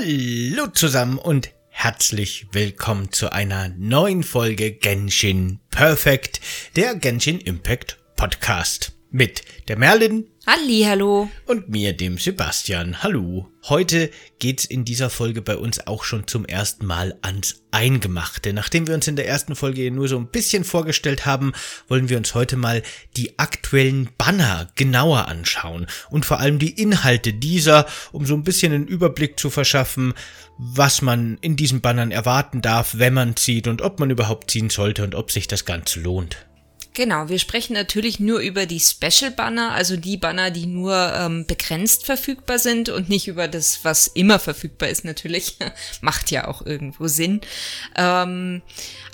Hallo zusammen und herzlich willkommen zu einer neuen Folge Genshin Perfect, der Genshin Impact Podcast mit der Merlin Halli, hallo. und mir, dem Sebastian. Hallo. Heute geht's in dieser Folge bei uns auch schon zum ersten Mal ans Eingemachte. Nachdem wir uns in der ersten Folge nur so ein bisschen vorgestellt haben, wollen wir uns heute mal die aktuellen Banner genauer anschauen und vor allem die Inhalte dieser, um so ein bisschen einen Überblick zu verschaffen, was man in diesen Bannern erwarten darf, wenn man zieht und ob man überhaupt ziehen sollte und ob sich das Ganze lohnt. Genau, wir sprechen natürlich nur über die Special Banner, also die Banner, die nur ähm, begrenzt verfügbar sind und nicht über das, was immer verfügbar ist natürlich. Macht ja auch irgendwo Sinn. Ähm,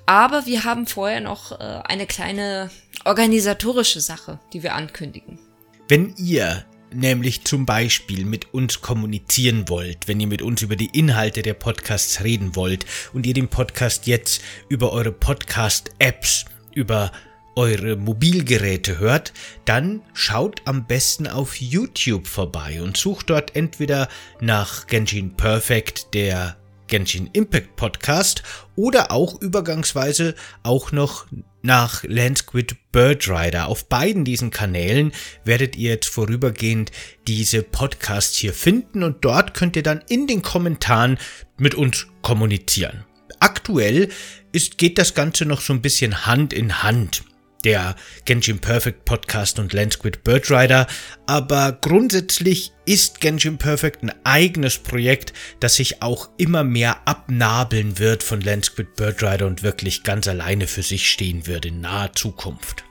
aber wir haben vorher noch äh, eine kleine organisatorische Sache, die wir ankündigen. Wenn ihr nämlich zum Beispiel mit uns kommunizieren wollt, wenn ihr mit uns über die Inhalte der Podcasts reden wollt und ihr den Podcast jetzt über eure Podcast-Apps, über eure Mobilgeräte hört, dann schaut am besten auf YouTube vorbei und sucht dort entweder nach Genshin Perfect, der Genshin Impact Podcast oder auch übergangsweise auch noch nach Landsquid Bird Rider. Auf beiden diesen Kanälen werdet ihr jetzt vorübergehend diese Podcasts hier finden und dort könnt ihr dann in den Kommentaren mit uns kommunizieren. Aktuell ist, geht das Ganze noch so ein bisschen Hand in Hand der Genshin Perfect Podcast und Landsquid Bird Rider, aber grundsätzlich ist Genshin Perfect ein eigenes Projekt, das sich auch immer mehr abnabeln wird von Landsquid Bird Rider und wirklich ganz alleine für sich stehen wird in naher Zukunft.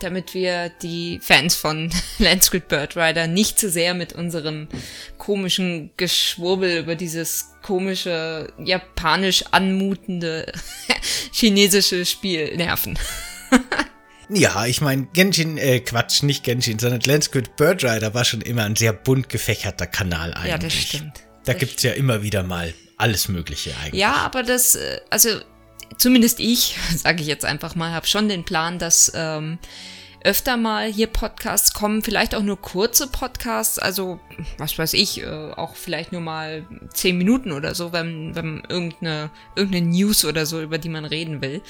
Damit wir die Fans von Landscript Bird Rider nicht zu sehr mit unserem komischen Geschwurbel über dieses komische, japanisch anmutende chinesische Spiel nerven. Ja, ich meine, Genshin, äh, Quatsch, nicht Genshin, sondern Landsquid Bird Rider war schon immer ein sehr bunt gefächerter Kanal eigentlich. Ja, das stimmt. Da Das gibt's ja immer wieder mal alles Mögliche eigentlich. Ja, aber das, äh, also zumindest ich, sage ich jetzt einfach mal, habe schon den Plan, dass ähm, öfter mal hier Podcasts kommen, vielleicht auch nur kurze Podcasts, also was weiß ich, äh, auch vielleicht nur mal zehn Minuten oder so, wenn, wenn irgendeine, irgendeine News oder so, über die man reden will.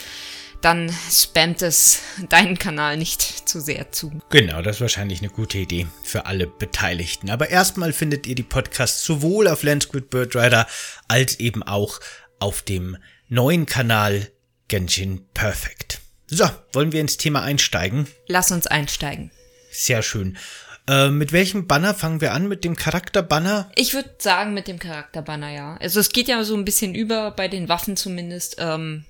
Dann spammt es deinen Kanal nicht zu sehr zu. Genau, das ist wahrscheinlich eine gute Idee für alle Beteiligten. Aber erstmal findet ihr die Podcasts sowohl auf Landsquid Bird Rider als eben auch auf dem neuen Kanal Genshin Perfect. So, wollen wir ins Thema einsteigen? Lass uns einsteigen. Sehr schön. Äh, mit welchem Banner fangen wir an? Mit dem Charakterbanner? Ich würde sagen mit dem Charakterbanner, ja. Also es geht ja so ein bisschen über, bei den Waffen zumindest. Ähm,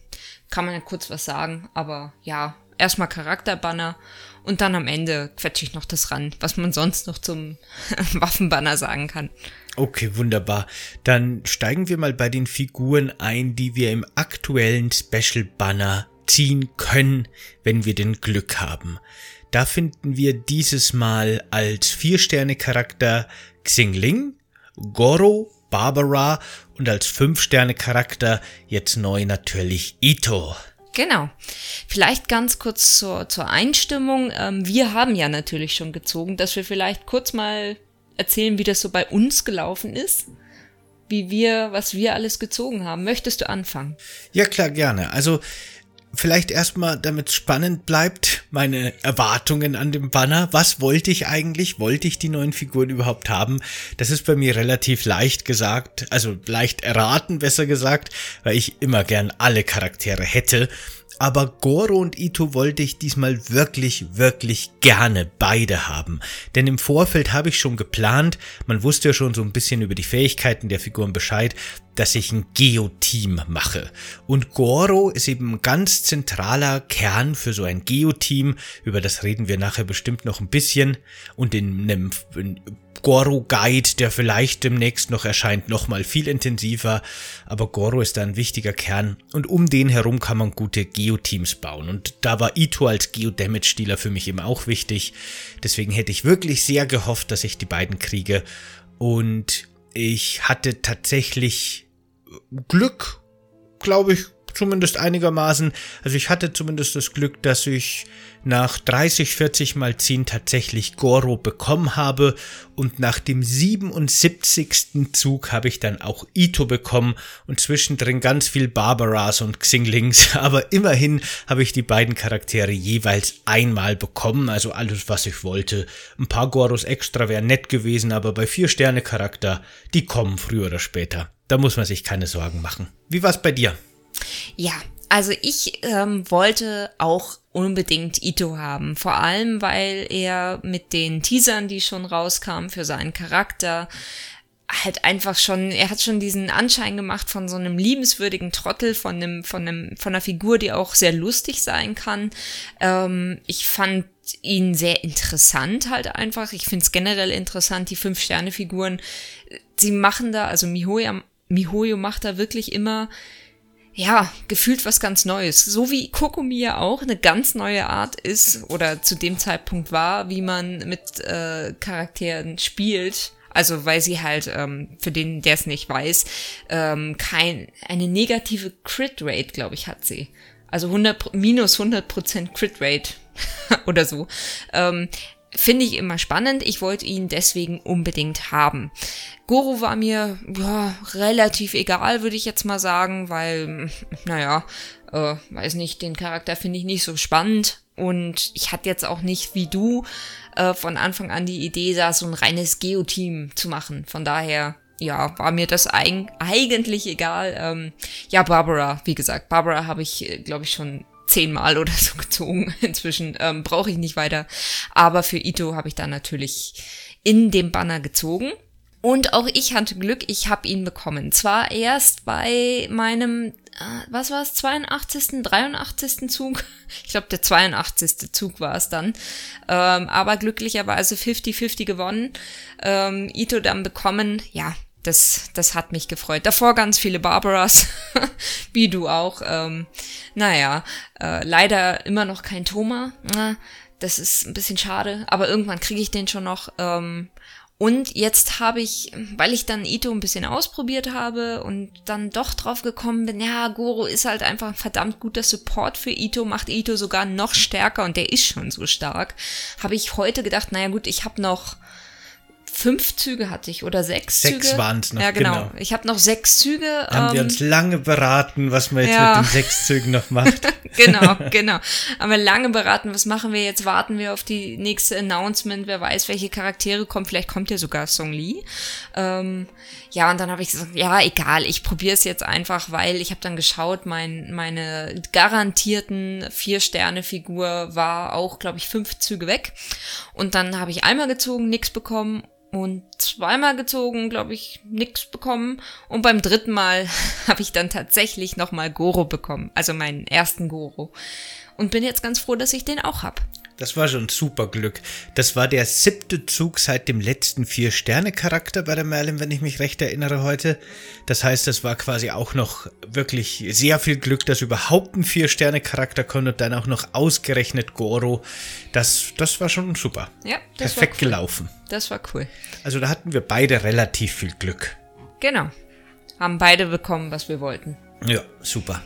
kann man ja kurz was sagen, aber ja, erstmal Charakterbanner und dann am Ende quetsche ich noch das ran, was man sonst noch zum Waffenbanner sagen kann. Okay, wunderbar. Dann steigen wir mal bei den Figuren ein, die wir im aktuellen Special Banner ziehen können, wenn wir den Glück haben. Da finden wir dieses Mal als Vier-Sterne-Charakter Xingling, Goro, Barbara und als Fünf-Sterne-Charakter jetzt neu natürlich Ito. Genau. Vielleicht ganz kurz zur, zur Einstimmung. Ähm, wir haben ja natürlich schon gezogen, dass wir vielleicht kurz mal erzählen, wie das so bei uns gelaufen ist. Wie wir, was wir alles gezogen haben. Möchtest du anfangen? Ja, klar, gerne. Also vielleicht erstmal, damit spannend bleibt, meine Erwartungen an dem Banner. Was wollte ich eigentlich? Wollte ich die neuen Figuren überhaupt haben? Das ist bei mir relativ leicht gesagt, also leicht erraten, besser gesagt, weil ich immer gern alle Charaktere hätte. Aber Goro und Ito wollte ich diesmal wirklich, wirklich gerne beide haben. Denn im Vorfeld habe ich schon geplant, man wusste ja schon so ein bisschen über die Fähigkeiten der Figuren Bescheid, dass ich ein Geo-Team mache. Und Goro ist eben ein ganz zentraler Kern für so ein Geo-Team. Über das reden wir nachher bestimmt noch ein bisschen. Und in einem in Goro Guide, der vielleicht demnächst noch erscheint, nochmal viel intensiver. Aber Goro ist da ein wichtiger Kern. Und um den herum kann man gute Geo-Teams bauen. Und da war Ito als Geo-Damage-Dealer für mich eben auch wichtig. Deswegen hätte ich wirklich sehr gehofft, dass ich die beiden kriege. Und ich hatte tatsächlich Glück, glaube ich, zumindest einigermaßen. Also ich hatte zumindest das Glück, dass ich nach 30, 40 Mal ziehen tatsächlich Goro bekommen habe und nach dem 77. Zug habe ich dann auch Ito bekommen und zwischendrin ganz viel Barbaras und Xinglings, aber immerhin habe ich die beiden Charaktere jeweils einmal bekommen, also alles, was ich wollte. Ein paar Goros extra wären nett gewesen, aber bei vier Sterne Charakter, die kommen früher oder später. Da muss man sich keine Sorgen machen. Wie war's bei dir? Ja, also ich ähm, wollte auch unbedingt Ito haben. Vor allem, weil er mit den Teasern, die schon rauskamen für seinen Charakter, halt einfach schon, er hat schon diesen Anschein gemacht von so einem liebenswürdigen Trottel, von einem, von einem, von einer Figur, die auch sehr lustig sein kann. Ähm, ich fand ihn sehr interessant halt einfach. Ich finde es generell interessant, die Fünf-Sterne-Figuren. Sie machen da, also Mihoyo, Mihoyo macht da wirklich immer ja, gefühlt was ganz Neues. So wie Kokomi ja auch eine ganz neue Art ist oder zu dem Zeitpunkt war, wie man mit äh, Charakteren spielt. Also weil sie halt, ähm, für den, der es nicht weiß, ähm, kein, eine negative Crit-Rate, glaube ich, hat sie. Also 100, minus 100% Crit-Rate oder so. Ähm, Finde ich immer spannend. Ich wollte ihn deswegen unbedingt haben. Goro war mir ja, relativ egal, würde ich jetzt mal sagen, weil, naja, äh, weiß nicht, den Charakter finde ich nicht so spannend. Und ich hatte jetzt auch nicht, wie du, äh, von Anfang an die Idee, da so ein reines Geo-Team zu machen. Von daher, ja, war mir das eig eigentlich egal. Ähm, ja, Barbara, wie gesagt, Barbara habe ich, äh, glaube ich, schon zehnmal oder so gezogen. Inzwischen ähm, brauche ich nicht weiter. Aber für Ito habe ich dann natürlich in dem Banner gezogen. Und auch ich hatte Glück, ich habe ihn bekommen. Zwar erst bei meinem, äh, was war es, 82., 83. Zug? Ich glaube, der 82. Zug war es dann. Ähm, aber glücklicherweise 50-50 gewonnen. Ähm, Ito dann bekommen, ja, das, das hat mich gefreut. Davor ganz viele Barbaras, wie du auch. Ähm, naja, äh, leider immer noch kein Thoma. Das ist ein bisschen schade, aber irgendwann kriege ich den schon noch. Ähm, und jetzt habe ich, weil ich dann Ito ein bisschen ausprobiert habe und dann doch drauf gekommen bin, ja, Goro ist halt einfach ein verdammt guter Support für Ito, macht Ito sogar noch stärker und der ist schon so stark, habe ich heute gedacht, naja gut, ich habe noch fünf Züge hatte ich oder sechs, sechs Züge. Sechs waren es noch. Ja, genau. genau. Ich habe noch sechs Züge. Haben ähm, wir uns lange beraten, was man jetzt ja. mit den sechs Zügen noch macht. genau, genau. Haben wir lange beraten, was machen wir jetzt? Warten wir auf die nächste Announcement. Wer weiß, welche Charaktere kommen. Vielleicht kommt ja sogar Song Lee. Ähm, ja, und dann habe ich gesagt, ja, egal, ich probiere es jetzt einfach, weil ich habe dann geschaut, mein, meine garantierten Vier-Sterne-Figur war auch, glaube ich, fünf Züge weg. Und dann habe ich einmal gezogen, nix bekommen und zweimal gezogen, glaube ich, nix bekommen. Und beim dritten Mal habe ich dann tatsächlich nochmal Goro bekommen, also meinen ersten Goro. Und bin jetzt ganz froh, dass ich den auch hab. Das war schon super Glück. Das war der siebte Zug seit dem letzten Vier-Sterne-Charakter bei der Merlin, wenn ich mich recht erinnere heute. Das heißt, das war quasi auch noch wirklich sehr viel Glück, dass überhaupt ein Vier-Sterne-Charakter kommt und dann auch noch ausgerechnet Goro. Das, das war schon super. Ja, das Perfekt war cool. gelaufen. Das war cool. Also da hatten wir beide relativ viel Glück. Genau. Haben beide bekommen, was wir wollten. Ja, super.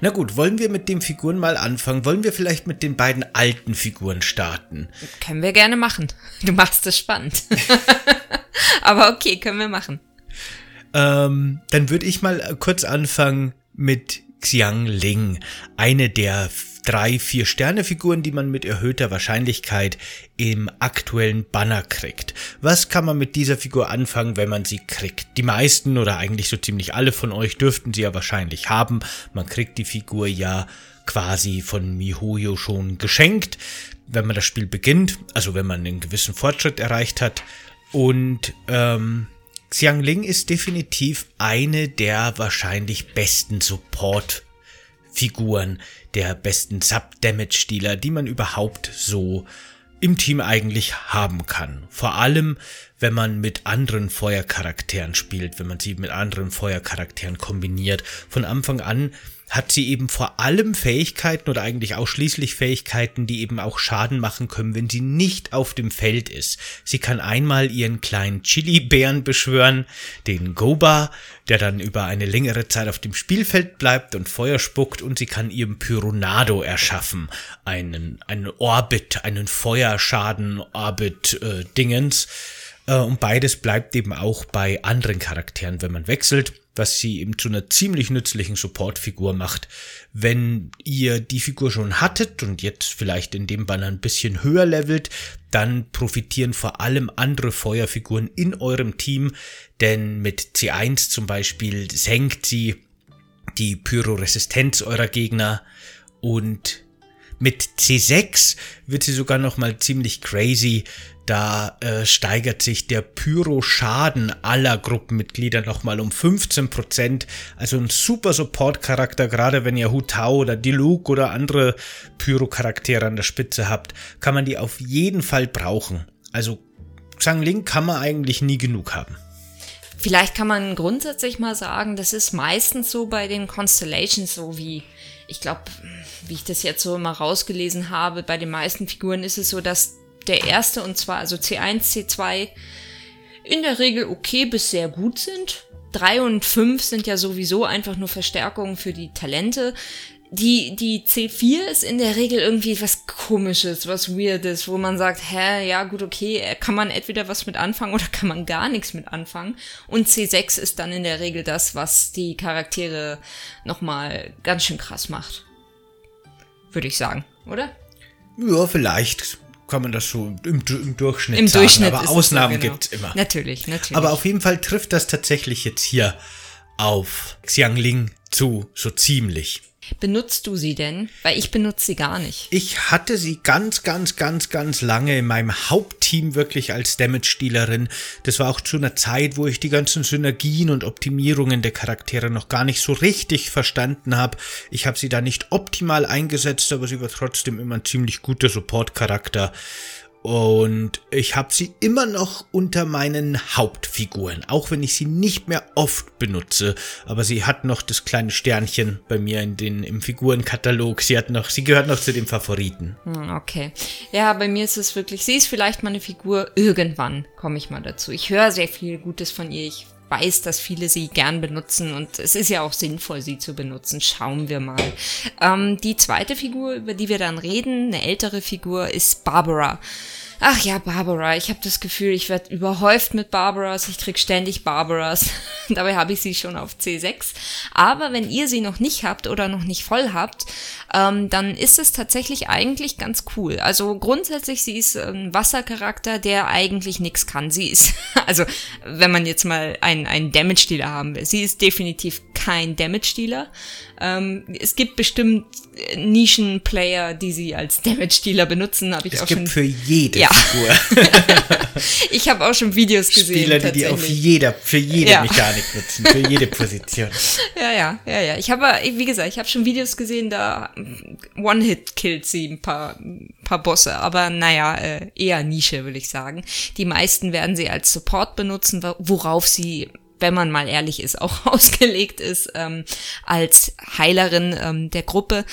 Na gut, wollen wir mit den Figuren mal anfangen? Wollen wir vielleicht mit den beiden alten Figuren starten? Können wir gerne machen. Du machst es spannend. Aber okay, können wir machen. Ähm, dann würde ich mal kurz anfangen mit Xiang Ling, eine der drei, vier Sterne-Figuren, die man mit erhöhter Wahrscheinlichkeit im aktuellen Banner kriegt. Was kann man mit dieser Figur anfangen, wenn man sie kriegt? Die meisten oder eigentlich so ziemlich alle von euch dürften sie ja wahrscheinlich haben. Man kriegt die Figur ja quasi von Mihoyo schon geschenkt, wenn man das Spiel beginnt, also wenn man einen gewissen Fortschritt erreicht hat. Und ähm, Xiangling ist definitiv eine der wahrscheinlich besten Support-Figuren, der besten Sub-Damage-Dealer, die man überhaupt so im Team eigentlich haben kann. Vor allem, wenn man mit anderen Feuercharakteren spielt, wenn man sie mit anderen Feuercharakteren kombiniert. Von Anfang an hat sie eben vor allem Fähigkeiten oder eigentlich ausschließlich Fähigkeiten, die eben auch Schaden machen können, wenn sie nicht auf dem Feld ist. Sie kann einmal ihren kleinen Chili-Bären beschwören, den Goba, der dann über eine längere Zeit auf dem Spielfeld bleibt und Feuer spuckt und sie kann ihren Pyronado erschaffen, einen, einen Orbit, einen Feuerschaden-Orbit-Dingens. Äh, und beides bleibt eben auch bei anderen Charakteren, wenn man wechselt was sie eben zu einer ziemlich nützlichen Supportfigur macht. Wenn ihr die Figur schon hattet und jetzt vielleicht in dem Banner ein bisschen höher levelt, dann profitieren vor allem andere Feuerfiguren in eurem Team, denn mit C1 zum Beispiel senkt sie die Pyroresistenz eurer Gegner und mit C6 wird sie sogar noch mal ziemlich crazy, da äh, steigert sich der Pyro-Schaden aller Gruppenmitglieder nochmal um 15%. Also ein super Support-Charakter, gerade wenn ihr Hu Tao oder Diluc oder andere Pyro-Charaktere an der Spitze habt, kann man die auf jeden Fall brauchen. Also Zhang Ling kann man eigentlich nie genug haben. Vielleicht kann man grundsätzlich mal sagen, das ist meistens so bei den Constellations so wie, ich glaube, wie ich das jetzt so immer rausgelesen habe, bei den meisten Figuren ist es so, dass der erste und zwar also C1, C2 in der Regel okay bis sehr gut sind. Drei und fünf sind ja sowieso einfach nur Verstärkungen für die Talente. Die, die C4 ist in der Regel irgendwie was komisches, was weirdes, wo man sagt, hä, ja gut, okay, kann man entweder was mit anfangen oder kann man gar nichts mit anfangen. Und C6 ist dann in der Regel das, was die Charaktere nochmal ganz schön krass macht. Würde ich sagen, oder? Ja, vielleicht kann man das so im, im Durchschnitt Im sagen. Durchschnitt aber Ausnahmen genau. gibt's immer. Natürlich, natürlich. Aber auf jeden Fall trifft das tatsächlich jetzt hier auf Xiangling zu, so ziemlich. Benutzt du sie denn? Weil ich benutze sie gar nicht. Ich hatte sie ganz, ganz, ganz, ganz lange in meinem Hauptteam wirklich als Damage-Dealerin. Das war auch zu einer Zeit, wo ich die ganzen Synergien und Optimierungen der Charaktere noch gar nicht so richtig verstanden habe. Ich habe sie da nicht optimal eingesetzt, aber sie war trotzdem immer ein ziemlich guter Support-Charakter. Und ich habe sie immer noch unter meinen Hauptfiguren, auch wenn ich sie nicht mehr oft benutze. Aber sie hat noch das kleine Sternchen bei mir in den, im Figurenkatalog. Sie hat noch, sie gehört noch zu den Favoriten. Hm, Okay. Ja, bei mir ist es wirklich, sie ist vielleicht meine Figur. Irgendwann komme ich mal dazu. Ich höre sehr viel Gutes von ihr. Ich weiß, dass viele sie gern benutzen und es ist ja auch sinnvoll, sie zu benutzen. Schauen wir mal. Ähm, die zweite Figur, über die wir dann reden, eine ältere Figur, ist Barbara. Ach ja, Barbara. Ich habe das Gefühl, ich werde überhäuft mit Barbaras. Ich krieg ständig Barbaras. Dabei habe ich sie schon auf C6. Aber wenn ihr sie noch nicht habt oder noch nicht voll habt, ähm, dann ist es tatsächlich eigentlich ganz cool. Also grundsätzlich, sie ist ein Wassercharakter, der eigentlich nichts kann. Sie ist, also wenn man jetzt mal einen, einen Damage-Dealer haben will, sie ist definitiv kein Damage-Dealer. Ähm, es gibt bestimmt Nischen-Player, die sie als Damage-Dealer benutzen, habe ich Es auch gibt schon für jede Ja. Figur ich habe auch schon Videos gesehen. Spieler, die die auf jeder, für jede Ja. Mechanik nutzen, für jede Position. Ja, ja, ja, ja. Ich habe, wie gesagt, ich habe schon Videos gesehen, da One-Hit killt sie ein paar, ein paar Bosse, aber naja, äh, eher Nische, will ich sagen. Die meisten werden sie als Support benutzen, wo- worauf sie wenn man mal ehrlich ist, auch ausgelegt ist ähm, als Heilerin ähm, der Gruppe.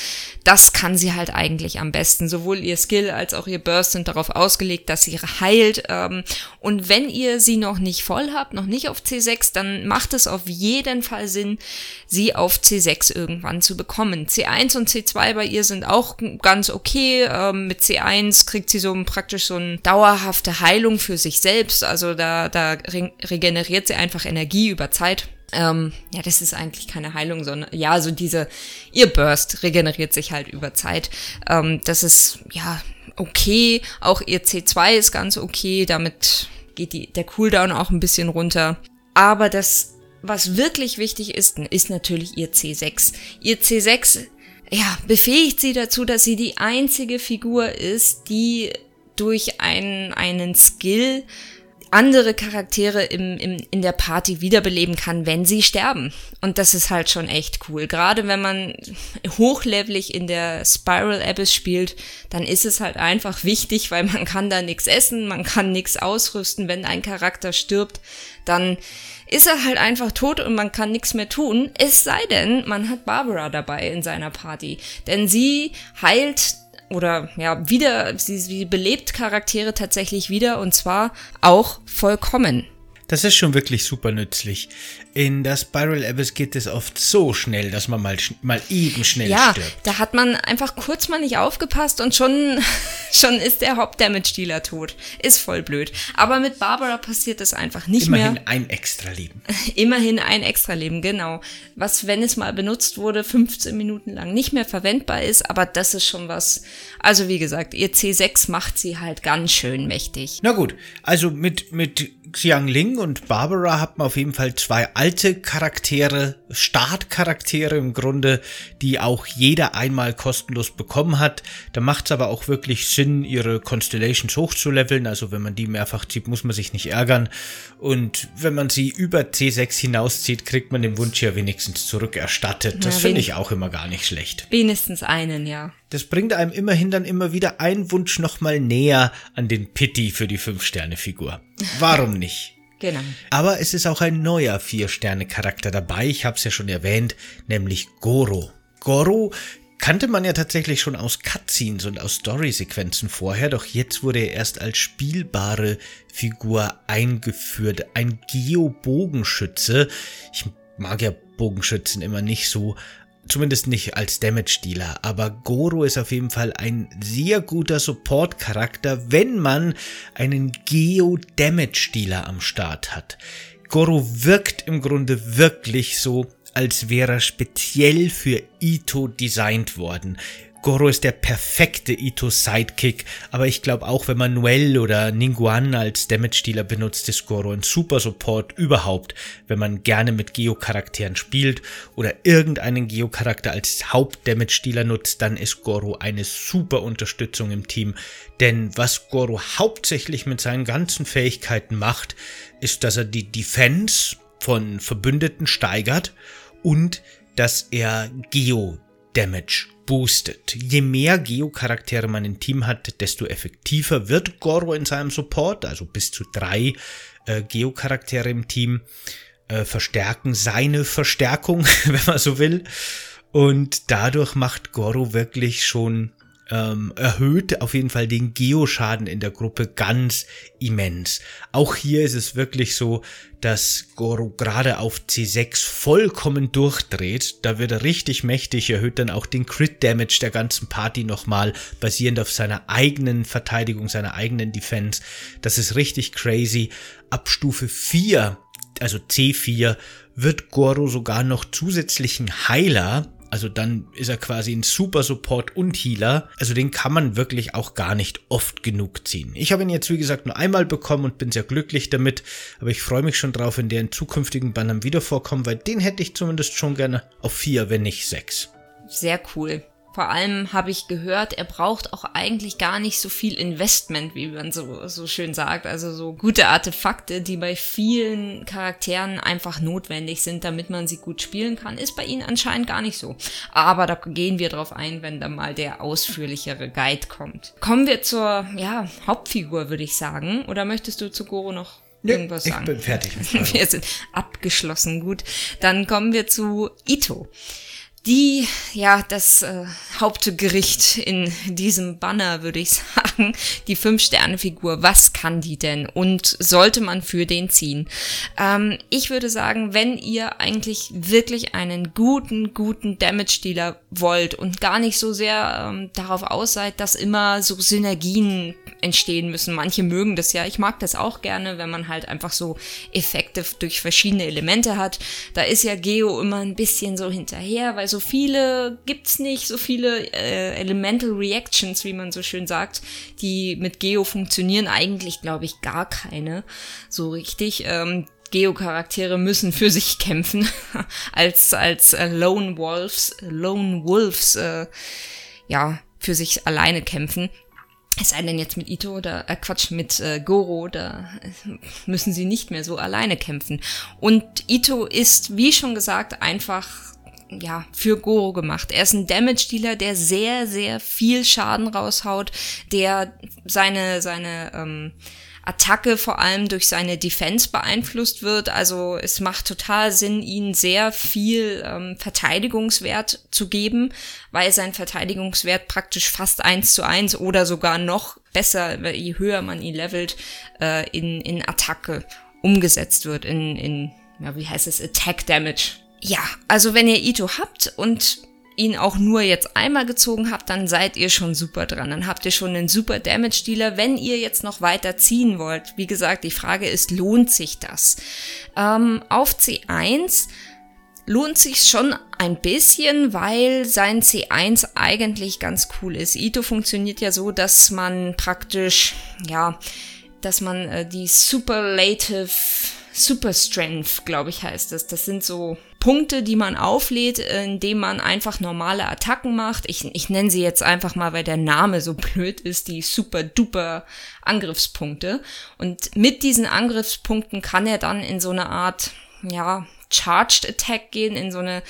Das kann sie halt eigentlich am besten. Sowohl ihr Skill als auch ihr Burst sind darauf ausgelegt, dass sie heilt. Ähm, und wenn ihr sie noch nicht voll habt, noch nicht auf C6, dann macht es auf jeden Fall Sinn, sie auf C6 irgendwann zu bekommen. C1 und C2 bei ihr sind auch ganz okay. Ähm, mit C1 kriegt sie so praktisch so eine dauerhafte Heilung für sich selbst. Also da, da re regeneriert sie einfach Energie über Zeit. Ähm, ja, das ist eigentlich keine Heilung, sondern ja, so diese, ihr Burst regeneriert sich halt über Zeit. Ähm, das ist ja okay. Auch ihr C2 ist ganz okay. Damit geht die, der Cooldown auch ein bisschen runter. Aber das, was wirklich wichtig ist, ist natürlich ihr C6. Ihr C6, ja, befähigt sie dazu, dass sie die einzige Figur ist, die durch einen, einen Skill andere Charaktere im, im, in der Party wiederbeleben kann, wenn sie sterben. Und das ist halt schon echt cool. Gerade wenn man hochlevelig in der Spiral Abyss spielt, dann ist es halt einfach wichtig, weil man kann da nichts essen, man kann nichts ausrüsten. Wenn ein Charakter stirbt, dann ist er halt einfach tot und man kann nichts mehr tun. Es sei denn, man hat Barbara dabei in seiner Party. Denn sie heilt oder ja, wieder, sie, sie belebt Charaktere tatsächlich wieder und zwar auch vollkommen. Das ist schon wirklich super nützlich. In der Spiral Abyss geht es oft so schnell, dass man mal, mal eben schnell ja, stirbt. da hat man einfach kurz mal nicht aufgepasst und schon, schon ist der Hauptdamage-Dealer tot. Ist voll blöd. Aber mit Barbara passiert das einfach nicht Immerhin mehr. ein Extra-Leben. Immerhin ein Extra-Leben, genau. Was, wenn es mal benutzt wurde, 15 Minuten lang nicht mehr verwendbar ist, aber das ist schon was. Also wie gesagt, ihr C6 macht sie halt ganz schön mächtig. Na gut, also mit, mit Xiang Ling und Barbara hat man auf jeden Fall zwei alte Charaktere, Startcharaktere im Grunde, die auch jeder einmal kostenlos bekommen hat. Da macht es aber auch wirklich Sinn, ihre Constellations hochzuleveln. Also wenn man die mehrfach zieht, muss man sich nicht ärgern. Und wenn man sie über C6 hinauszieht, kriegt man den Wunsch ja wenigstens zurückerstattet. Das Ja, finde wen- ich auch immer gar nicht schlecht. Wenigstens einen, ja. Das bringt einem immerhin dann immer wieder einen Wunsch nochmal näher an den Pity für die 5-Sterne-Figur. Warum nicht? Genau. Aber es ist auch ein neuer Vier-Sterne-Charakter dabei, ich habe es ja schon erwähnt, nämlich Goro. Goro kannte man ja tatsächlich schon aus Cutscenes und aus Story-Sequenzen vorher, doch jetzt wurde er erst als spielbare Figur eingeführt. Ein Geo-Bogenschütze. Ich mag ja Bogenschützen immer nicht so, zumindest nicht als Damage-Dealer, aber Goro ist auf jeden Fall ein sehr guter Support-Charakter, wenn man einen Geo-Damage-Dealer am Start hat. Goro wirkt im Grunde wirklich so, als wäre er speziell für Ito designt worden. Goro ist der perfekte Ito-Sidekick, aber ich glaube auch, wenn man Noel oder Ningguan als Damage-Dealer benutzt, ist Goro ein super Support überhaupt, wenn man gerne mit Geo-Charakteren spielt oder irgendeinen Geo-Charakter als Haupt-Damage-Dealer nutzt, dann ist Goro eine super Unterstützung im Team, denn was Goro hauptsächlich mit seinen ganzen Fähigkeiten macht, ist, dass er die Defense von Verbündeten steigert und dass er Geo-Damage boostet. Je mehr Geo-Charaktere man im Team hat, desto effektiver wird Goro in seinem Support, also bis zu drei äh, Geo-Charaktere im Team äh, verstärken seine Verstärkung, wenn man so will. Und dadurch macht Goro wirklich schon ähm, erhöht auf jeden Fall den Geoschaden in der Gruppe ganz immens. Auch hier ist es wirklich so, dass Goro gerade auf C6 vollkommen durchdreht. Da wird er richtig mächtig, erhöht dann auch den Crit Damage der ganzen Party nochmal, basierend auf seiner eigenen Verteidigung, seiner eigenen Defense. Das ist richtig crazy. Ab Stufe 4, also C4, wird Goro sogar noch zusätzlichen Heiler also dann ist er quasi ein Super Support und Healer. Also den kann man wirklich auch gar nicht oft genug ziehen. Ich habe ihn jetzt wie gesagt nur einmal bekommen und bin sehr glücklich damit. Aber ich freue mich schon drauf, wenn der in zukünftigen Bannern wieder vorkommt, weil den hätte ich zumindest schon gerne auf vier, wenn nicht sechs. Sehr cool. Vor allem habe ich gehört, er braucht auch eigentlich gar nicht so viel Investment, wie man so, so schön sagt. Also so gute Artefakte, die bei vielen Charakteren einfach notwendig sind, damit man sie gut spielen kann, ist bei ihnen anscheinend gar nicht so. Aber da gehen wir drauf ein, wenn dann mal der ausführlichere Guide kommt. Kommen wir zur, ja, Hauptfigur, würde ich sagen. Oder möchtest du zu Goro noch irgendwas ich sagen? bin fertig mit. Wir sind abgeschlossen, gut. Dann kommen wir zu Ito. Die, ja, das äh, Hauptgericht in diesem Banner, würde ich sagen. Die Fünf-Sterne-Figur, was kann die denn? Und sollte man für den ziehen? Ähm, ich würde sagen, wenn ihr eigentlich wirklich einen guten, guten Damage-Dealer wollt und gar nicht so sehr ähm, darauf aus seid, dass immer so Synergien entstehen müssen. Manche mögen das ja. Ich mag das auch gerne, wenn man halt einfach so Effekte durch verschiedene Elemente hat. Da ist ja Geo immer ein bisschen so hinterher, weil so viele gibt's nicht, so viele äh, Elemental Reactions, wie man so schön sagt, die mit Geo funktionieren. Eigentlich glaube ich gar keine so richtig. Ähm, Geo-Charaktere müssen für sich kämpfen, als, als äh, Lone Wolves, Lone Wolves, äh, ja, für sich alleine kämpfen. Es sei denn jetzt mit Ito oder äh, Quatsch mit äh, Goro, da äh, müssen sie nicht mehr so alleine kämpfen. Und Ito ist, wie schon gesagt, einfach ja, für Goro gemacht. Er ist ein Damage-Dealer, der sehr, sehr viel Schaden raushaut, der seine, seine ähm, Attacke vor allem durch seine Defense beeinflusst wird. Also es macht total Sinn, ihn sehr viel ähm, Verteidigungswert zu geben, weil sein Verteidigungswert praktisch fast eins zu eins oder sogar noch besser, je höher man ihn levelt, äh, in, in Attacke umgesetzt wird, in, in ja, wie heißt es, Attack Damage. Ja, also wenn ihr Ito habt und ihn auch nur jetzt einmal gezogen habt, dann seid ihr schon super dran. Dann habt ihr schon einen super Damage-Dealer, wenn ihr jetzt noch weiter ziehen wollt. Wie gesagt, die Frage ist, lohnt sich das? Ähm, auf C1 lohnt sich schon ein bisschen, weil sein C1 eigentlich ganz cool ist. Ito funktioniert ja so, dass man praktisch, ja, dass man äh, die Superlative Super Strength, glaube ich, heißt das. Das sind so Punkte, die man auflädt, indem man einfach normale Attacken macht. Ich, ich nenne sie jetzt einfach mal, weil der Name so blöd ist, die super duper Angriffspunkte. Und mit diesen Angriffspunkten kann er dann in so eine Art, ja, Charged Attack gehen, in so eine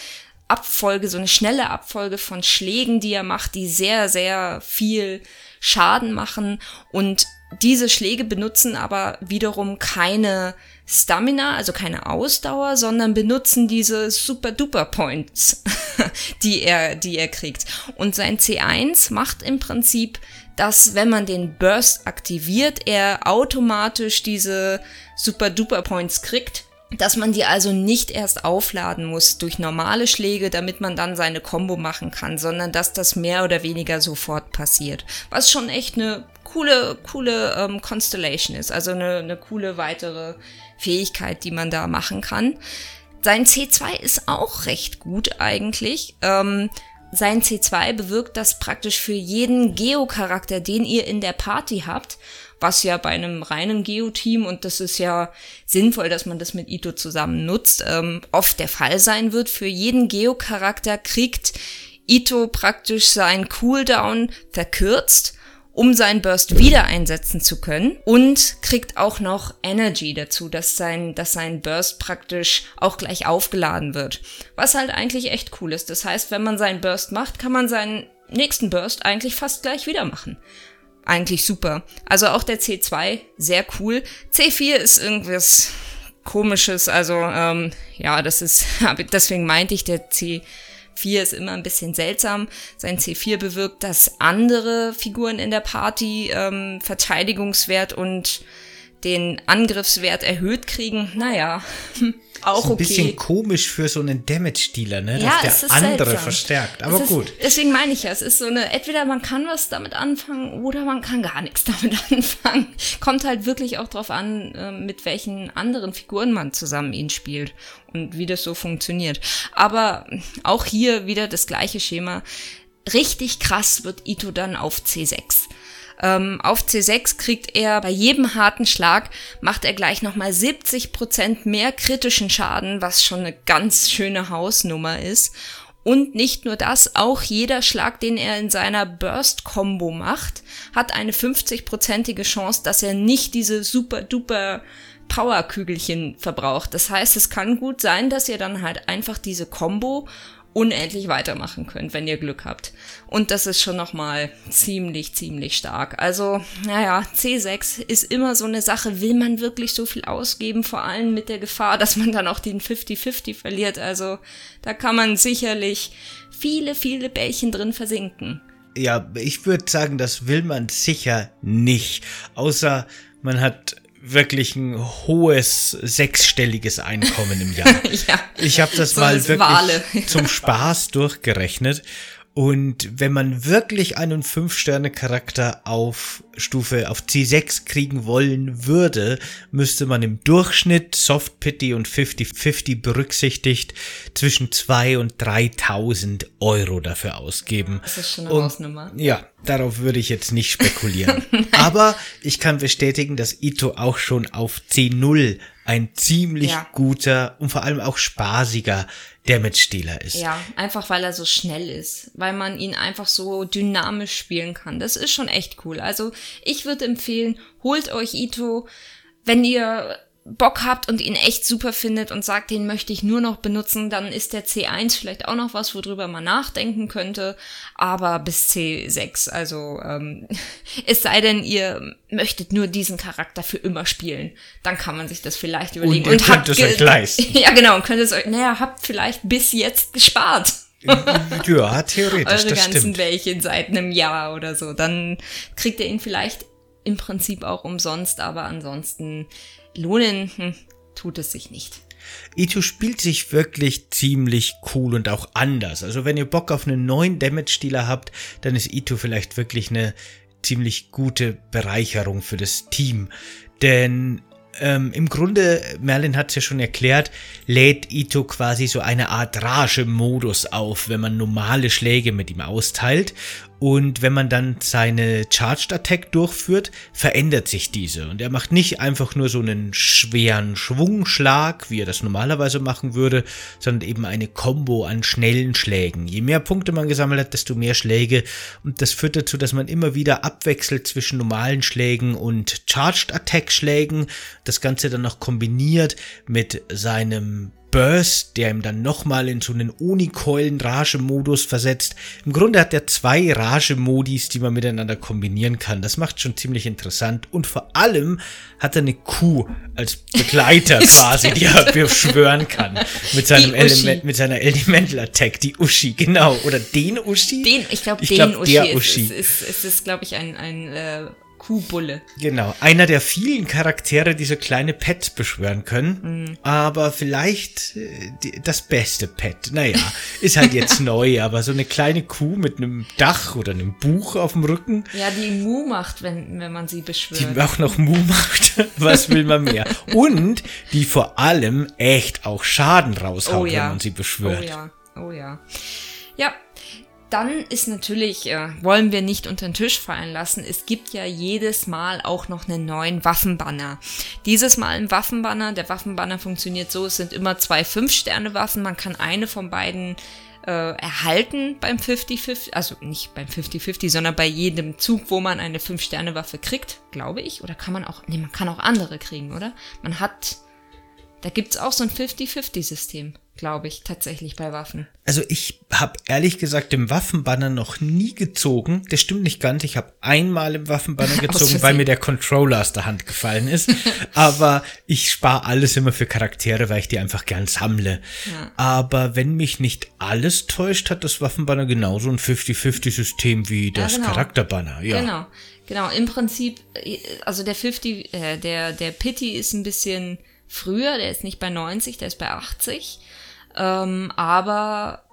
Abfolge, so eine schnelle Abfolge von Schlägen, die er macht, die sehr, sehr viel Schaden machen und diese Schläge benutzen aber wiederum keine Stamina, also keine Ausdauer, sondern benutzen diese super duper Points, die er, die er kriegt. Und sein C1 macht im Prinzip, dass wenn man den Burst aktiviert, er automatisch diese super duper Points kriegt dass man die also nicht erst aufladen muss durch normale Schläge, damit man dann seine Combo machen kann, sondern dass das mehr oder weniger sofort passiert. Was schon echt eine coole, coole ähm, Constellation ist, also eine, eine coole weitere Fähigkeit, die man da machen kann. Sein C2 ist auch recht gut eigentlich. Ähm, sein C2 bewirkt das praktisch für jeden Geo-Charakter, den ihr in der Party habt, was ja bei einem reinen Geo-Team, und das ist ja sinnvoll, dass man das mit Ito zusammen nutzt, ähm, oft der Fall sein wird. Für jeden Geo-Charakter kriegt Ito praktisch seinen Cooldown verkürzt um seinen Burst wieder einsetzen zu können und kriegt auch noch Energy dazu, dass sein, dass sein Burst praktisch auch gleich aufgeladen wird. Was halt eigentlich echt cool ist. Das heißt, wenn man seinen Burst macht, kann man seinen nächsten Burst eigentlich fast gleich wieder machen. Eigentlich super. Also auch der C2, sehr cool. C4 ist irgendwas komisches, also ähm, ja, das ist, deswegen meinte ich, der C 4 ist immer ein bisschen seltsam. Sein C4 bewirkt, dass andere Figuren in der Party ähm, Verteidigungswert und den Angriffswert erhöht kriegen. Naja, auch ist ein okay. bisschen komisch für so einen Damage-Dealer, ne? Ja, Dass der andere seltsam. verstärkt. Aber ist, gut. Deswegen meine ich ja, es ist so eine, entweder man kann was damit anfangen oder man kann gar nichts damit anfangen. Kommt halt wirklich auch drauf an, ähm, mit welchen anderen Figuren man zusammen ihn spielt und wie das so funktioniert. Aber auch hier wieder das gleiche Schema. Richtig krass wird Ito dann auf C6. Ähm, auf C6 kriegt er bei jedem harten Schlag, macht er gleich nochmal 70% mehr kritischen Schaden, was schon eine ganz schöne Hausnummer ist. Und nicht nur das, auch jeder Schlag, den er in seiner Burst-Combo macht, hat eine 50-prozentige Chance, dass er nicht diese super duper Powerkügelchen verbraucht. Das heißt, es kann gut sein, dass ihr dann halt einfach diese Combo unendlich weitermachen könnt, wenn ihr Glück habt. Und das ist schon nochmal ziemlich, ziemlich stark. Also, naja, C6 ist immer so eine Sache, will man wirklich so viel ausgeben, vor allem mit der Gefahr, dass man dann auch den 50-50 verliert. Also, da kann man sicherlich viele, viele Bällchen drin versinken. Ja, ich würde sagen, das will man sicher nicht. Außer man hat wirklich ein hohes sechsstelliges Einkommen im Jahr. ja, ich habe das so mal wirklich Wale. zum Spaß durchgerechnet und wenn man wirklich einen 5-Sterne-Charakter auf Stufe auf C6 kriegen wollen würde, müsste man im Durchschnitt Soft Pity und 50-50 berücksichtigt zwischen 2 und 3000 Euro dafür ausgeben. Das ist schon eine und, Hausnummer. Ja, darauf würde ich jetzt nicht spekulieren. Aber ich kann bestätigen, dass Ito auch schon auf C0 ein ziemlich ja. guter und vor allem auch spaßiger Damage-Dealer ist. Ja, einfach weil er so schnell ist, weil man ihn einfach so dynamisch spielen kann. Das ist schon echt cool. Also ich würde empfehlen, holt euch Ito, wenn ihr Bock habt und ihn echt super findet und sagt, den möchte ich nur noch benutzen, dann ist der C1 vielleicht auch noch was, worüber man nachdenken könnte. Aber bis C6, also ähm, es sei denn, ihr möchtet nur diesen Charakter für immer spielen, dann kann man sich das vielleicht überlegen. Und, und habt es euch leisten. Ja, genau, und könnt es euch, naja, habt vielleicht bis jetzt gespart. ja, theoretisch. Eure das ganzen stimmt. Bällchen seit einem Jahr oder so. Dann kriegt ihr ihn vielleicht im Prinzip auch umsonst, aber ansonsten lohnen hm, tut es sich nicht. Ito spielt sich wirklich ziemlich cool und auch anders. Also wenn ihr Bock auf einen neuen Damage-Dealer habt, dann ist Ito vielleicht wirklich eine ziemlich gute Bereicherung für das Team. Denn ähm, im Grunde, Merlin hat es ja schon erklärt, lädt Ito quasi so eine Art Rage-Modus auf, wenn man normale Schläge mit ihm austeilt. Und wenn man dann seine Charged Attack durchführt, verändert sich diese. Und er macht nicht einfach nur so einen schweren Schwungschlag, wie er das normalerweise machen würde, sondern eben eine Combo an schnellen Schlägen. Je mehr Punkte man gesammelt hat, desto mehr Schläge. Und das führt dazu, dass man immer wieder abwechselt zwischen normalen Schlägen und Charged Attack Schlägen. Das Ganze dann noch kombiniert mit seinem Burst, der ihm dann nochmal in so einen Unikeulen-Rage-Modus versetzt. Im Grunde hat er zwei Rage-Modis, die man miteinander kombinieren kann. Das macht schon ziemlich interessant. Und vor allem hat er eine Kuh als Begleiter quasi, die er beschwören kann. Mit seinem Element, mit seiner Elemental Attack, die Uschi, genau. Oder den Uschi? Den, ich glaube, den glaub, Uschi, der ist, Uschi. Ist, ist, ist, ist glaube ich, ein, ein äh, Kuhbulle. Genau, einer der vielen Charaktere, die so kleine Pets beschwören können. Mhm. Aber vielleicht äh, die, das beste Pet. Naja, ist halt jetzt neu, aber so eine kleine Kuh mit einem Dach oder einem Buch auf dem Rücken, Ja, die Mu macht, wenn, wenn man sie beschwört. die auch noch Mu macht. Was will man mehr? Und die vor allem echt auch Schaden raushaut, Oh ja. wenn man sie beschwört. Oh ja, oh ja. Dann ist natürlich, äh, wollen wir nicht unter den Tisch fallen lassen, es gibt ja jedes Mal auch noch einen neuen Waffenbanner. Dieses Mal ein Waffenbanner, der Waffenbanner funktioniert so, es sind immer zwei 5-Sterne-Waffen, man kann eine von beiden äh, erhalten beim 50-50, also nicht beim 50-50, sondern bei jedem Zug, wo man eine 5-Sterne-Waffe kriegt, glaube ich. Oder kann man auch, nee, man kann auch andere kriegen, oder? Man hat, da gibt's auch so ein 50-50-System, glaube ich, tatsächlich bei Waffen. Also ich habe ehrlich gesagt im Waffenbanner noch nie gezogen. Das stimmt nicht ganz. Ich habe einmal im Waffenbanner gezogen, weil mir der Controller aus der Hand gefallen ist. Aber ich spare alles immer für Charaktere, weil ich die einfach gern sammle. Ja. Aber wenn mich nicht alles täuscht, hat das Waffenbanner genauso ein 50-50-System wie das genau. Charakterbanner. Ja. Genau, genau. Im Prinzip, äh, also der 50, äh, der, der Pity ist ein bisschen früher, der ist nicht bei 90, der ist bei 80. Ähm, aber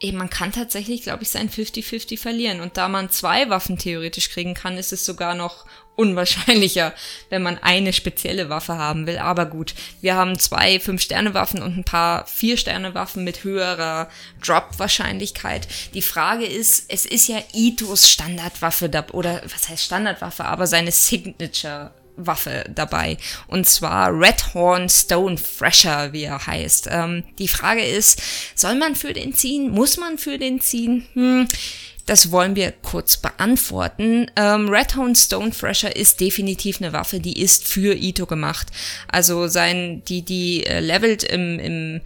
eben, man kann tatsächlich, glaube ich, sein 50-50 verlieren. Und da man zwei Waffen theoretisch kriegen kann, ist es sogar noch unwahrscheinlicher, wenn man eine spezielle Waffe haben will. Aber gut, wir haben zwei 5-Sterne-Waffen und ein paar 4-Sterne-Waffen mit höherer Drop-Wahrscheinlichkeit. Die Frage ist, es ist ja Itos Standardwaffe da, oder was heißt Standardwaffe, aber seine Signature Waffe dabei. Und zwar Redhorn Stone Fresher, wie er heißt. Ähm, die Frage ist, soll man für den ziehen? Muss man für den ziehen? Hm, das wollen wir kurz beantworten. Ähm, Redhorn Stone Fresher ist definitiv eine Waffe, die ist für Ito gemacht. Also sein, die, die äh, levelt im, im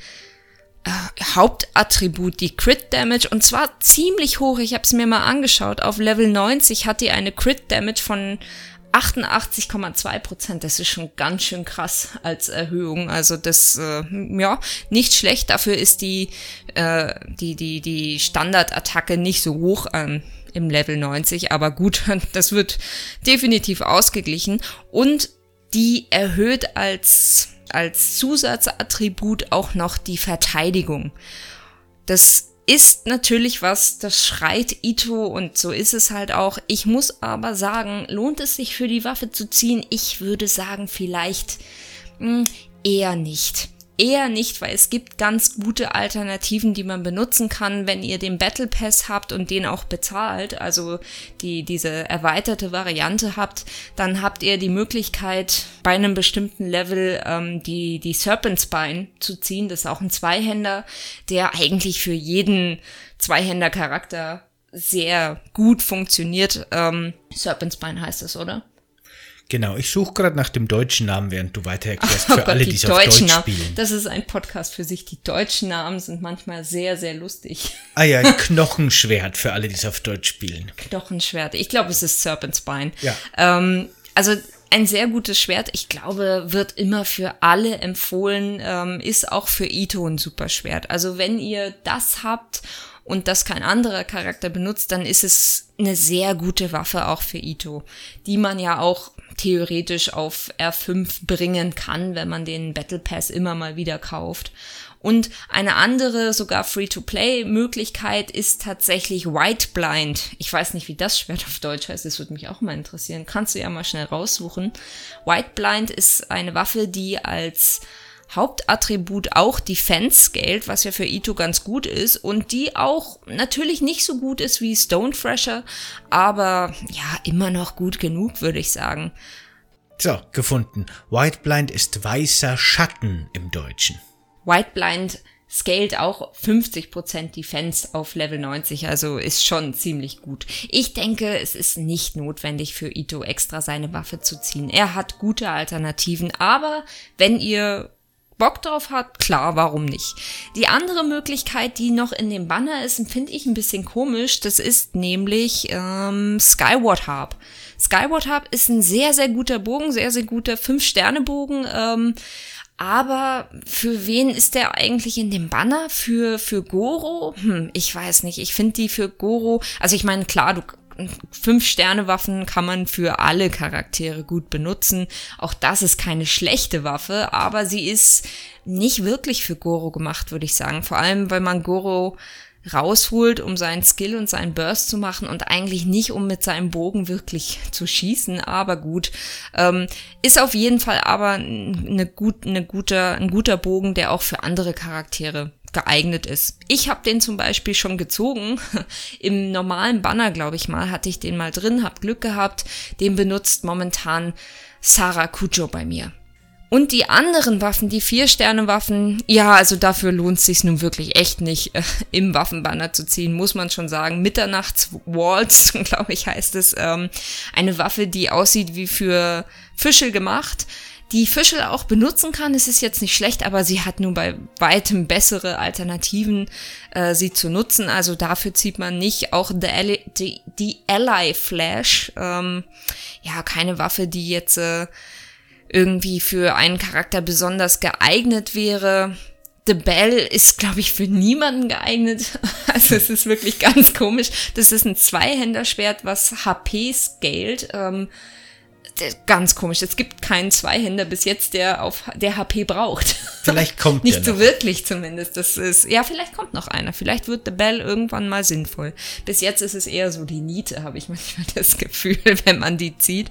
äh, Hauptattribut, die Crit Damage, und zwar ziemlich hoch. Ich habe es mir mal angeschaut. Auf Level 90 hat die eine Crit Damage von 88,2 Prozent. Das ist schon ganz schön krass als Erhöhung. Also das, äh, ja, nicht schlecht. Dafür ist die, äh, die, die, die Standardattacke nicht so hoch ähm, im Level 90. Aber gut, das wird definitiv ausgeglichen. Und die erhöht als, als Zusatzattribut auch noch die Verteidigung. Das ist natürlich was, das schreit Ito und so ist es halt auch. Ich muss aber sagen, lohnt es sich für die Waffe zu ziehen? Ich würde sagen, vielleicht mh, eher nicht. Eher nicht, weil es gibt ganz gute Alternativen, die man benutzen kann, wenn ihr den Battle Pass habt und den auch bezahlt, also die, diese erweiterte Variante habt, dann habt ihr die Möglichkeit, bei einem bestimmten Level ähm, die, die Serpent Spine zu ziehen. Das ist auch ein Zweihänder, der eigentlich für jeden Zweihänder-Charakter sehr gut funktioniert. Ähm, Serpent Spine heißt es, oder? Genau, ich suche gerade nach dem deutschen Namen, während du weiter erklärst, Oh für Gott, alle, die die es auf Deutsch Namen. spielen. Das ist ein Podcast für sich. Die deutschen Namen sind manchmal sehr, sehr lustig. Ah ja, ein Knochenschwert für alle, die es auf Deutsch spielen. Knochenschwert. Ich glaube, es ist Serpent Spine. Ja. Ähm, also ein sehr gutes Schwert, ich glaube, wird immer für alle empfohlen, ähm, ist auch für Ito ein super Schwert. Also wenn ihr das habt und das kein anderer Charakter benutzt, dann ist es eine sehr gute Waffe auch für Ito, die man ja auch theoretisch auf R5 bringen kann, wenn man den Battle Pass immer mal wieder kauft. Und eine andere, sogar Free-to-Play-Möglichkeit ist tatsächlich White Blind. Ich weiß nicht, wie das Schwert auf Deutsch heißt, das würde mich auch mal interessieren. Kannst du ja mal schnell raussuchen. White Blind ist eine Waffe, die als Hauptattribut auch Defense gilt, was ja für Ito ganz gut ist und die auch natürlich nicht so gut ist wie Stonefresher, aber ja, immer noch gut genug, würde ich sagen. So, gefunden. White Blind ist weißer Schatten im Deutschen. White Blind scaled auch 50% Defense auf Level 90, also ist schon ziemlich gut. Ich denke, es ist nicht notwendig für Ito extra seine Waffe zu ziehen. Er hat gute Alternativen, aber wenn ihr Bock drauf habt, klar, warum nicht? Die andere Möglichkeit, die noch in dem Banner ist, finde ich ein bisschen komisch, das ist nämlich ähm, Skyward Harp. Skyward Harp ist ein sehr, sehr guter Bogen, sehr, sehr guter 5-Sterne-Bogen, ähm, aber für wen ist der eigentlich in dem Banner? Für, für Goro? Hm, ich weiß nicht. Ich finde die für Goro, also ich meine, klar, du, fünf Sterne Waffen kann man für alle Charaktere gut benutzen. Auch das ist keine schlechte Waffe, aber sie ist nicht wirklich für Goro gemacht, würde ich sagen. Vor allem, weil man Goro rausholt, um seinen Skill und seinen Burst zu machen und eigentlich nicht, um mit seinem Bogen wirklich zu schießen. Aber gut, ähm, ist auf jeden Fall aber eine gut, eine guter, ein guter Bogen, der auch für andere Charaktere geeignet ist. Ich habe den zum Beispiel schon gezogen. Im normalen Banner, glaube ich mal, hatte ich den mal drin, hab Glück gehabt. Den benutzt momentan Sarah Kujo bei mir. Und die anderen Waffen, die Vier-Sterne-Waffen, ja, also dafür lohnt es sich nun wirklich echt nicht, äh, im Waffenbanner zu ziehen, muss man schon sagen. Mitternachts-Waltz, glaube ich, heißt es. Ähm, eine Waffe, die aussieht wie für Fische gemacht die Fischel auch benutzen kann. Es ist jetzt nicht schlecht, aber sie hat nun bei weitem bessere Alternativen, äh, sie zu nutzen. Also dafür zieht man nicht auch the Ally, die, die Ally Flash. Ähm, ja, keine Waffe, die jetzt äh, irgendwie für einen Charakter besonders geeignet wäre. The Bell ist, glaube ich, für niemanden geeignet. Also es ist wirklich ganz komisch. Das ist ein Zweihänderschwert, was HP scaled. Ähm, ganz komisch. Es gibt keinen Zweihänder bis jetzt, der auf der HP braucht. Vielleicht kommt Nicht der so noch. wirklich zumindest. Das ist, ja, vielleicht kommt noch einer. Vielleicht wird The Bell irgendwann mal sinnvoll. Bis jetzt ist es eher so die Niete, habe ich manchmal das Gefühl, wenn man die zieht.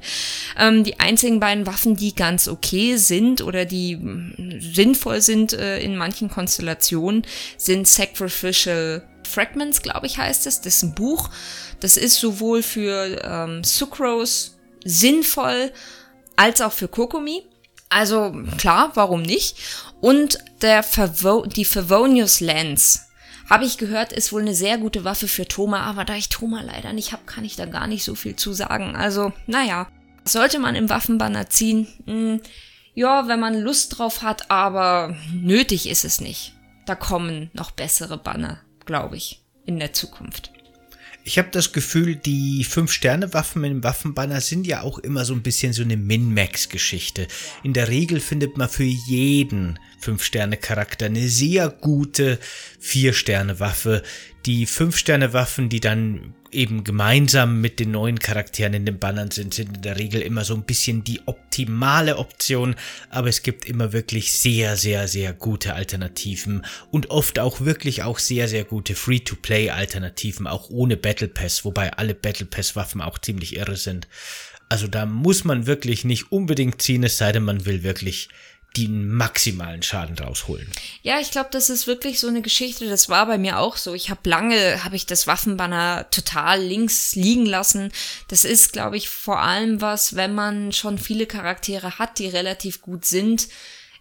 Ähm, die einzigen beiden Waffen, die ganz okay sind oder die mm, sinnvoll sind äh, in manchen Konstellationen, sind Sacrificial Fragments, glaube ich, heißt es. Das ist ein Buch. Das ist sowohl für ähm, Sucrose sinnvoll als auch für Kokomi. Also klar, warum nicht? Und der Favo die Favonius Lens, habe ich gehört, ist wohl eine sehr gute Waffe für Thoma, aber da ich Thoma leider nicht habe, kann ich da gar nicht so viel zu sagen. Also, naja, sollte man im Waffenbanner ziehen? Hm, ja, wenn man Lust drauf hat, aber nötig ist es nicht. Da kommen noch bessere Banner, glaube ich, in der Zukunft. Ich habe das Gefühl, die Fünf-Sterne-Waffen im Waffenbanner sind ja auch immer so ein bisschen so eine Min-Max-Geschichte. In der Regel findet man für jeden Fünf-Sterne-Charakter eine sehr gute Vier-Sterne-Waffe. Die Fünf-Sterne-Waffen, die dann eben gemeinsam mit den neuen Charakteren in den Bannern sind, sind in der Regel immer so ein bisschen die optimale Option, aber es gibt immer wirklich sehr, sehr, sehr gute Alternativen und oft auch wirklich auch sehr, sehr gute Free-to-Play-Alternativen, auch ohne Battle Pass, wobei alle Battle Pass-Waffen auch ziemlich irre sind. Also da muss man wirklich nicht unbedingt ziehen, es sei denn, man will wirklich den maximalen Schaden rausholen. Ja, ich glaube, das ist wirklich so eine Geschichte. Das war bei mir auch so. Ich habe lange, habe ich das Waffenbanner total links liegen lassen. Das ist, glaube ich, vor allem was, wenn man schon viele Charaktere hat, die relativ gut sind,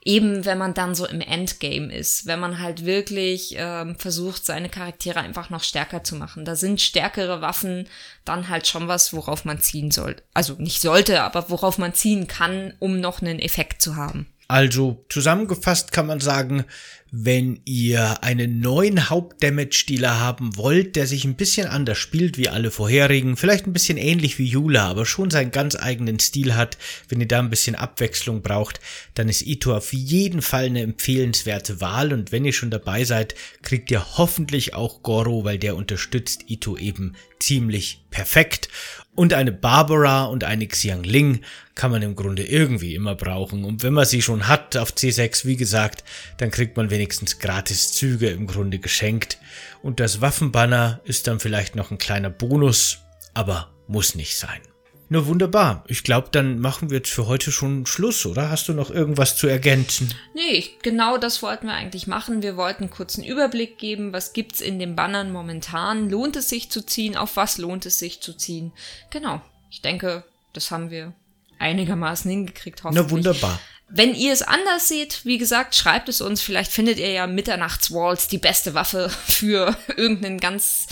eben wenn man dann so im Endgame ist, wenn man halt wirklich ähm, versucht, seine Charaktere einfach noch stärker zu machen. Da sind stärkere Waffen dann halt schon was, worauf man ziehen soll. Also nicht sollte, aber worauf man ziehen kann, um noch einen Effekt zu haben. Also zusammengefasst kann man sagen, wenn ihr einen neuen Hauptdamage-Dealer haben wollt, der sich ein bisschen anders spielt wie alle vorherigen, vielleicht ein bisschen ähnlich wie Yula, aber schon seinen ganz eigenen Stil hat, wenn ihr da ein bisschen Abwechslung braucht, dann ist Ito auf jeden Fall eine empfehlenswerte Wahl und wenn ihr schon dabei seid, kriegt ihr hoffentlich auch Goro, weil der unterstützt Ito eben ziemlich perfekt. Und eine Barbara und eine Xiangling kann man im Grunde irgendwie immer brauchen. Und wenn man sie schon hat auf C6, wie gesagt, dann kriegt man wenigstens gratis Züge im Grunde geschenkt. Und das Waffenbanner ist dann vielleicht noch ein kleiner Bonus, aber muss nicht sein. Nur wunderbar. Ich glaube, dann machen wir jetzt für heute schon Schluss, oder? Hast du noch irgendwas zu ergänzen? Nee, genau das wollten wir eigentlich machen. Wir wollten kurz einen Überblick geben, was gibt's in den Bannern momentan? Lohnt es sich zu ziehen? Auf was lohnt es sich zu ziehen? Genau. Ich denke, das haben wir einigermaßen hingekriegt, hoffentlich. Na wunderbar. Wenn ihr es anders seht, wie gesagt, schreibt es uns. Vielleicht findet ihr ja Mitternachtswalls die beste Waffe für irgendeinen ganz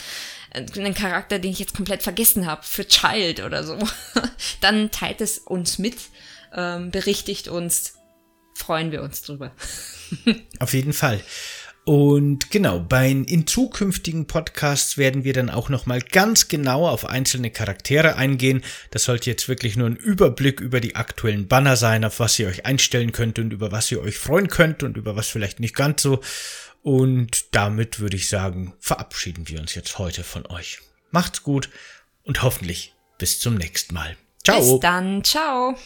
einen Charakter, den ich jetzt komplett vergessen habe, für Child oder so, dann teilt es uns mit, ähm, berichtigt uns, freuen wir uns drüber. Auf jeden Fall. Und genau, bei in zukünftigen Podcasts werden wir dann auch noch mal ganz genau auf einzelne Charaktere eingehen. Das sollte jetzt wirklich nur ein Überblick über die aktuellen Banner sein, auf was ihr euch einstellen könnt und über was ihr euch freuen könnt und über was vielleicht nicht ganz so. Und damit würde ich sagen, verabschieden wir uns jetzt heute von euch. Macht's gut und hoffentlich bis zum nächsten Mal. Ciao. Bis dann. Ciao.